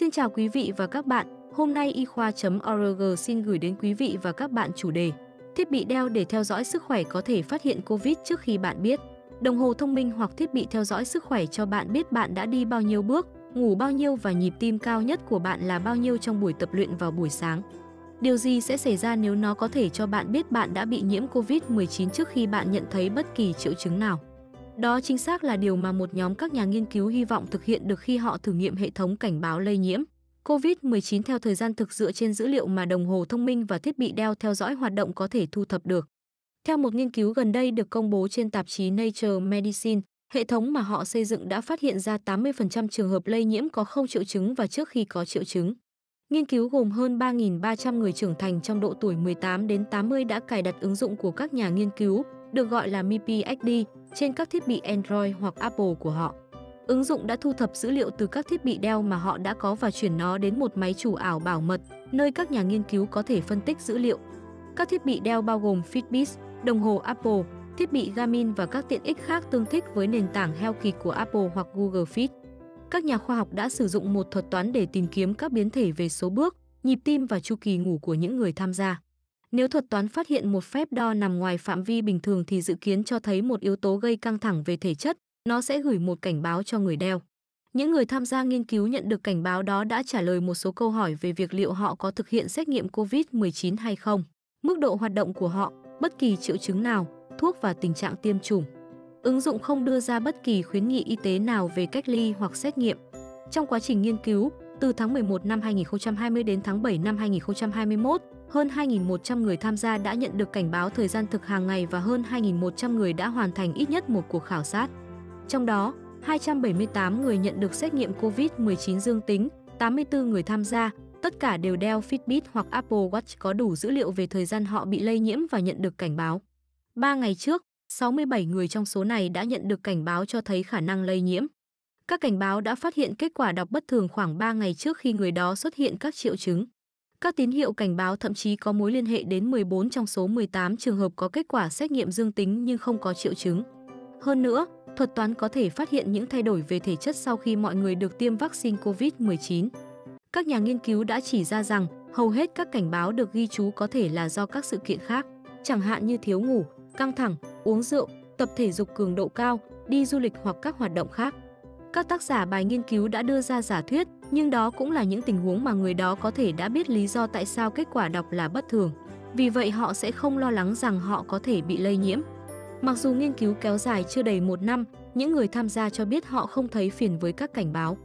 Xin chào quý vị và các bạn, hôm nay y khoa.org xin gửi đến quý vị và các bạn chủ đề Thiết bị đeo để theo dõi sức khỏe có thể phát hiện COVID trước khi bạn biết. Đồng hồ thông minh hoặc thiết bị theo dõi sức khỏe cho bạn biết bạn đã đi bao nhiêu bước, ngủ bao nhiêu và nhịp tim cao nhất của bạn là bao nhiêu trong buổi tập luyện vào buổi sáng. Điều gì sẽ xảy ra nếu nó có thể cho bạn biết bạn đã bị nhiễm COVID-19 trước khi bạn nhận thấy bất kỳ triệu chứng nào? Đó chính xác là điều mà một nhóm các nhà nghiên cứu hy vọng thực hiện được khi họ thử nghiệm hệ thống cảnh báo lây nhiễm. COVID-19 theo thời gian thực dựa trên dữ liệu mà đồng hồ thông minh và thiết bị đeo theo dõi hoạt động có thể thu thập được. Theo một nghiên cứu gần đây được công bố trên tạp chí Nature Medicine, hệ thống mà họ xây dựng đã phát hiện ra 80% trường hợp lây nhiễm có không triệu chứng và trước khi có triệu chứng. Nghiên cứu gồm hơn 3.300 người trưởng thành trong độ tuổi 18 đến 80 đã cài đặt ứng dụng của các nhà nghiên cứu, được gọi là MIPI XD, trên các thiết bị Android hoặc Apple của họ. Ứng dụng đã thu thập dữ liệu từ các thiết bị đeo mà họ đã có và chuyển nó đến một máy chủ ảo bảo mật, nơi các nhà nghiên cứu có thể phân tích dữ liệu. Các thiết bị đeo bao gồm Fitbit, đồng hồ Apple, thiết bị Garmin và các tiện ích khác tương thích với nền tảng Health của Apple hoặc Google Fit. Các nhà khoa học đã sử dụng một thuật toán để tìm kiếm các biến thể về số bước, nhịp tim và chu kỳ ngủ của những người tham gia. Nếu thuật toán phát hiện một phép đo nằm ngoài phạm vi bình thường thì dự kiến cho thấy một yếu tố gây căng thẳng về thể chất, nó sẽ gửi một cảnh báo cho người đeo. Những người tham gia nghiên cứu nhận được cảnh báo đó đã trả lời một số câu hỏi về việc liệu họ có thực hiện xét nghiệm COVID-19 hay không, mức độ hoạt động của họ, bất kỳ triệu chứng nào, thuốc và tình trạng tiêm chủng. Ứng dụng không đưa ra bất kỳ khuyến nghị y tế nào về cách ly hoặc xét nghiệm. Trong quá trình nghiên cứu, từ tháng 11 năm 2020 đến tháng 7 năm 2021, hơn 2.100 người tham gia đã nhận được cảnh báo thời gian thực hàng ngày và hơn 2.100 người đã hoàn thành ít nhất một cuộc khảo sát. Trong đó, 278 người nhận được xét nghiệm COVID-19 dương tính, 84 người tham gia, tất cả đều đeo Fitbit hoặc Apple Watch có đủ dữ liệu về thời gian họ bị lây nhiễm và nhận được cảnh báo. 3 ngày trước, 67 người trong số này đã nhận được cảnh báo cho thấy khả năng lây nhiễm. Các cảnh báo đã phát hiện kết quả đọc bất thường khoảng 3 ngày trước khi người đó xuất hiện các triệu chứng. Các tín hiệu cảnh báo thậm chí có mối liên hệ đến 14 trong số 18 trường hợp có kết quả xét nghiệm dương tính nhưng không có triệu chứng. Hơn nữa, thuật toán có thể phát hiện những thay đổi về thể chất sau khi mọi người được tiêm vaccine COVID-19. Các nhà nghiên cứu đã chỉ ra rằng hầu hết các cảnh báo được ghi chú có thể là do các sự kiện khác, chẳng hạn như thiếu ngủ, căng thẳng, uống rượu, tập thể dục cường độ cao, đi du lịch hoặc các hoạt động khác. Các tác giả bài nghiên cứu đã đưa ra giả thuyết, nhưng đó cũng là những tình huống mà người đó có thể đã biết lý do tại sao kết quả đọc là bất thường. Vì vậy họ sẽ không lo lắng rằng họ có thể bị lây nhiễm. Mặc dù nghiên cứu kéo dài chưa đầy một năm, những người tham gia cho biết họ không thấy phiền với các cảnh báo.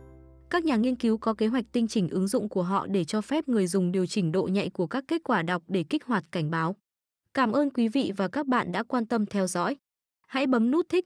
Các nhà nghiên cứu có kế hoạch tinh chỉnh ứng dụng của họ để cho phép người dùng điều chỉnh độ nhạy của các kết quả đọc để kích hoạt cảnh báo. Cảm ơn quý vị và các bạn đã quan tâm theo dõi. Hãy bấm nút thích,